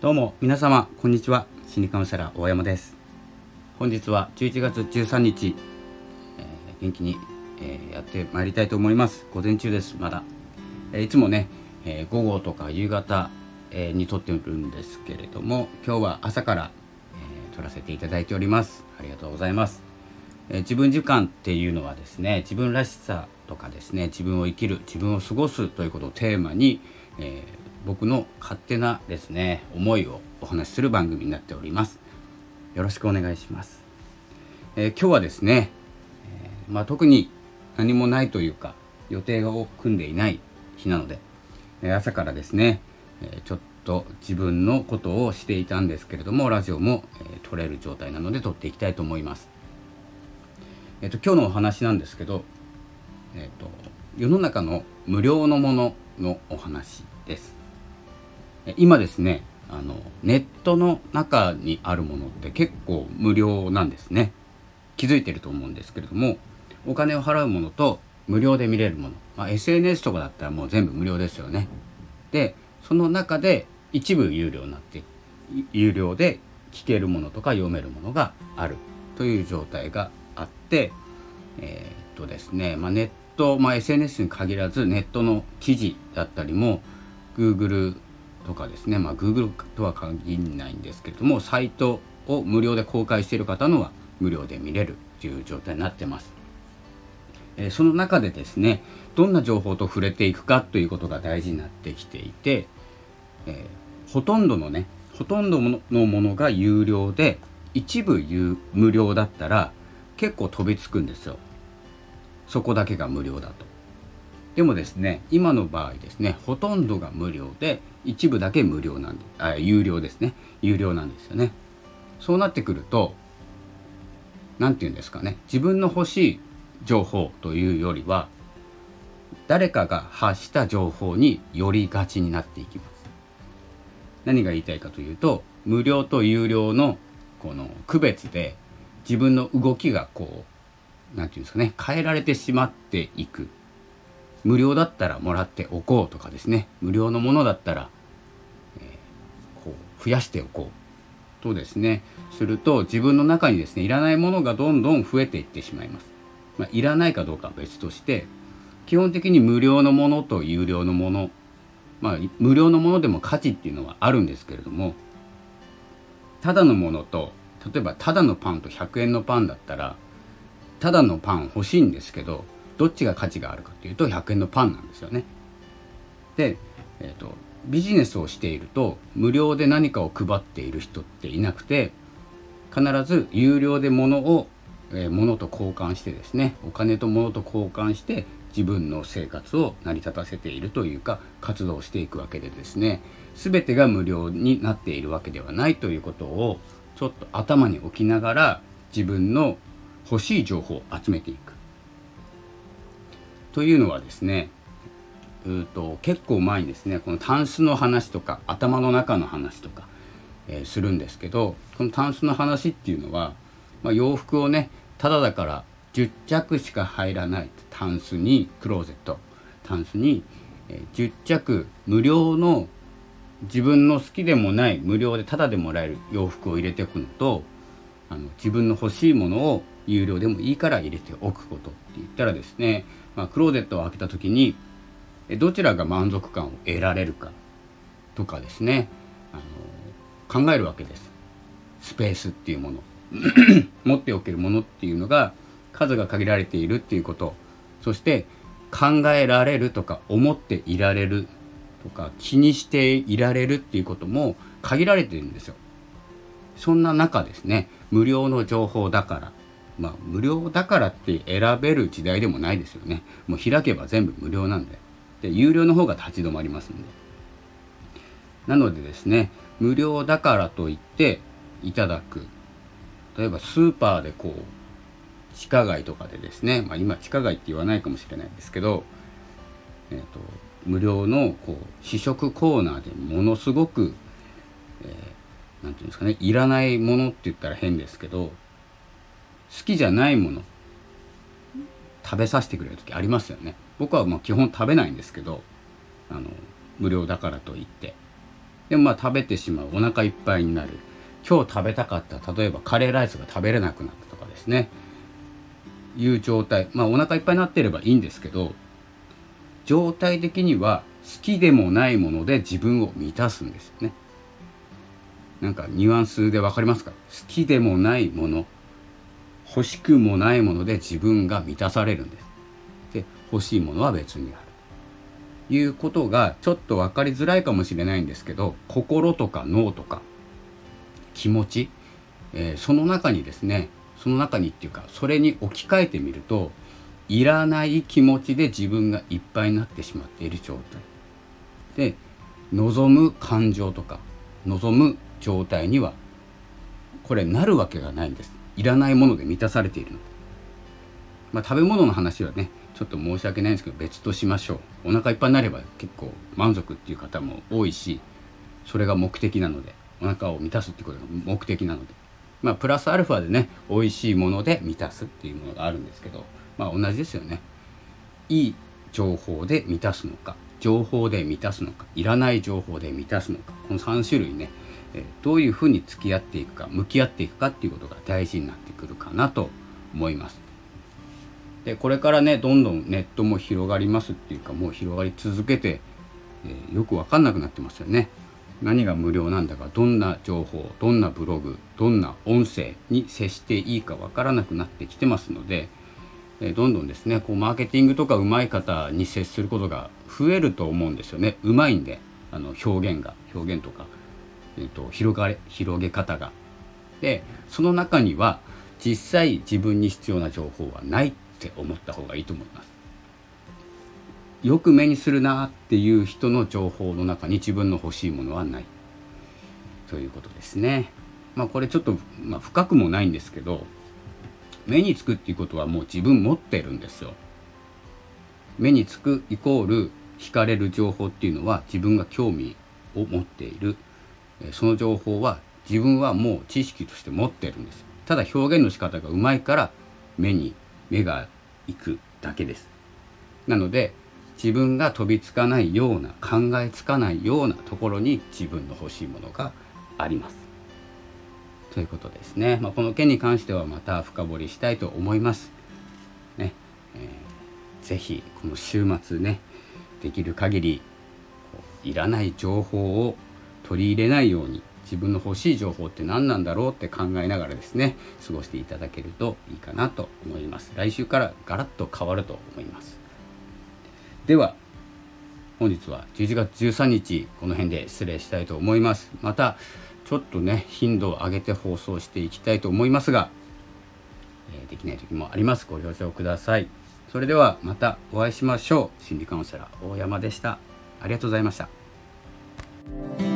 どうも皆様こんにちは。心理カウンセラー大山です。本日は11月13日、えー、元気に、えー、やってまいりたいと思います。午前中ですまだ、えー、いつもね、え午後とか夕方、えに撮ってるんですけれども今日は朝から、え撮らせていただいております。ありがとうございます、え自分時間っていうのはですね自分らしさとかですね自分を生きる自分を過ごすということをテーマに、え僕の勝手なですね思いをお話しする番組になっております。よろしくお願いします、えー、今日はですね、えー、まあ、特に何もないというか予定を組んでいない日なので、え朝からですね、えちょっと自分のことをしていたんですけれどもラジオも、え撮れる状態なので撮っていきたいと思います。えっ、と今日のお話なんですけどえっ、と世の中の無料のもののお話です。今ですねあのネットの中にあるものって結構無料なんですね。気づいてると思うんですけれどもお金を払うものと無料で見れるもの、まあ、SNS とかだったらもう全部無料ですよね。でその中で一部有料になって有料で聞けるものとか読めるものがある。という状態があってえー、っとですね、まあ、ネット、まあ、SNS に限らずネットの記事だったりも Google とかですね、まあ、Google とは限らないんですけれどもサイトを無料で公開している方のは無料で見れるという状態になってます。え、その中でですねどんな情報と触れていくかということが大事になってきていて、えー、ほとんどのねほとんどのものが有料で一部無料だったら結構飛びつくんですよそこだけが無料だとでもですね今の場合ですねほとんどが無料で一部だけ無料なんであ有料ですね。有料なんですよね。そうなってくると何て言うんですかね自分の欲しい情報というよりは誰かが発した情報によりがちになっていきます。何が言いたいかというと無料と有料のこの区別で自分の動きがこう何て言うんですかね変えられてしまっていく。無料だったらもらっておこうとかですね。無料のものだったら、えー、こう増やしておこうとですね。すると自分の中にですねいらないものがどんどん増えていってしまいます、まあ、いらないかどうかは別として基本的に無料のものと有料のものまあ無料のものでも価値っていうのはあるんですけれどもただのものと例えばただのパンと100円のパンだったらただのパン欲しいんですけどどっちが価値があるかっていうと100円のパンなんですよね。で、えーと、ビジネスをしていると無料で何かを配っている人っていなくて必ず有料で物を、えー、物と交換してですねお金と物と交換して自分の生活を成り立たせているというか活動していくわけでですね全てが無料になっているわけではないということをちょっと頭に置きながら自分の欲しい情報を集めていくというのはですねうと結構前にですねこのタンスの話とか頭の中の話とか、えー、するんですけどこのタンスの話っていうのは、まあ、洋服をねただだから10着しか入らないタンスにクローゼットタンスに、えー、10着無料の自分の好きでもない無料でタダでもらえる洋服を入れておくのとあの自分の欲しいものを有料でもいいから入れておくことって言ったらですねまあ、クローゼットを開けた時にどちらが満足感を得られるかとかですねあの考えるわけです。スペースっていうもの。持っておけるものっていうのが数が限られているっていうこと。そして考えられるとか思っていられるとか気にしていられるっていうことも限られてるんですよ。そんな中ですね無料の情報だから。まあ、無料だからって選べる時代でもないですよね。もう開けば全部無料なんで。で、有料の方が立ち止まりますんで。なのでですね、無料だからといっていただく。例えばスーパーでこう、地下街とかでですね、まあ今地下街って言わないかもしれないですけど、えっ、ー、と、無料のこう試食コーナーでものすごく、えー、なんていうんですかね、いらないものって言ったら変ですけど、好きじゃないもの食べさせてくれる時ありますよね。僕はまあ基本食べないんですけどあの無料だからといって。でもまあ食べてしまうお腹いっぱいになる。今日食べたかった。例えばカレーライスが食べれなくなったとかですね。いう状態。まあお腹いっぱいになってればいいんですけど状態的には好きでもないもので自分を満たすんですよね。なんかニュアンスで分かりますか？好きでもないもの。欲しくもないもので自分が満たされるんです。で欲しいものは別にある。いうことがちょっと分かりづらいかもしれないんですけど心とか脳とか気持ち、えー、その中にですねその中にっていうかそれに置き換えてみるといらない気持ちで自分がいっぱいになってしまっている状態。で望む感情とか望む状態にはこれなるわけがないんです。いらないもので満たされているの。まあ、食べ物の話はねちょっと申し訳ないんですけど別としましょう。お腹いっぱいになれば結構満足っていう方も多いしそれが目的なのでお腹を満たすっていうことが目的なので。まあプラスアルファでね美味しいもので満たすっていうものがあるんですけどまあ同じですよね。いい情報で満たすのか情報で満たすのかいらない情報で満たすのかこの3種類ねどういうふうに付き合っていくか向き合っていくかっていうことが大事になってくるかなと思います。でこれからねどんどんネットも広がりますっていうかもう広がり続けて、えー、よく分かんなくなってますよね。何が無料なんだかどんな情報どんなブログどんな音声に接していいか分からなくなってきてますので、え、どんどんですねこうマーケティングとかうまい方に接することが増えると思うんですよねうまいんであの表現が表現とか、えーと、広がれ広げ方が。でその中には実際自分に必要な情報はないって思った方がいいと思います。よく目にするなっていう人の情報の中に自分の欲しいものはないということですね。まあこれちょっと、まあ、深くもないんですけど目につくっていうことはもう自分持ってるんですよ。目につくイコール惹かれる情報っていうのは自分が興味を持っているその情報は自分はもう知識として持ってるんですただ表現の仕方がうまいから目に目が行くだけですなので自分が飛びつかないような考えつかないようなところに自分の欲しいものがあります。ということですね、まあ、この件に関してはまた深掘りしたいと思います。ね。えー、ぜひこの週末ねできる限りいらない情報を取り入れないように自分の欲しい情報って何なんだろうって考えながらですね過ごしていただけるといいかなと思います。来週からガラッと変わると思います。では本日は11月13日この辺で失礼したいと思います。またちょっとね頻度を上げて放送していきたいと思いますが、えー、できない時もあります。ご了承ください。それではまたお会いしましょう。心理カウンセラー大山でした。ありがとうございました。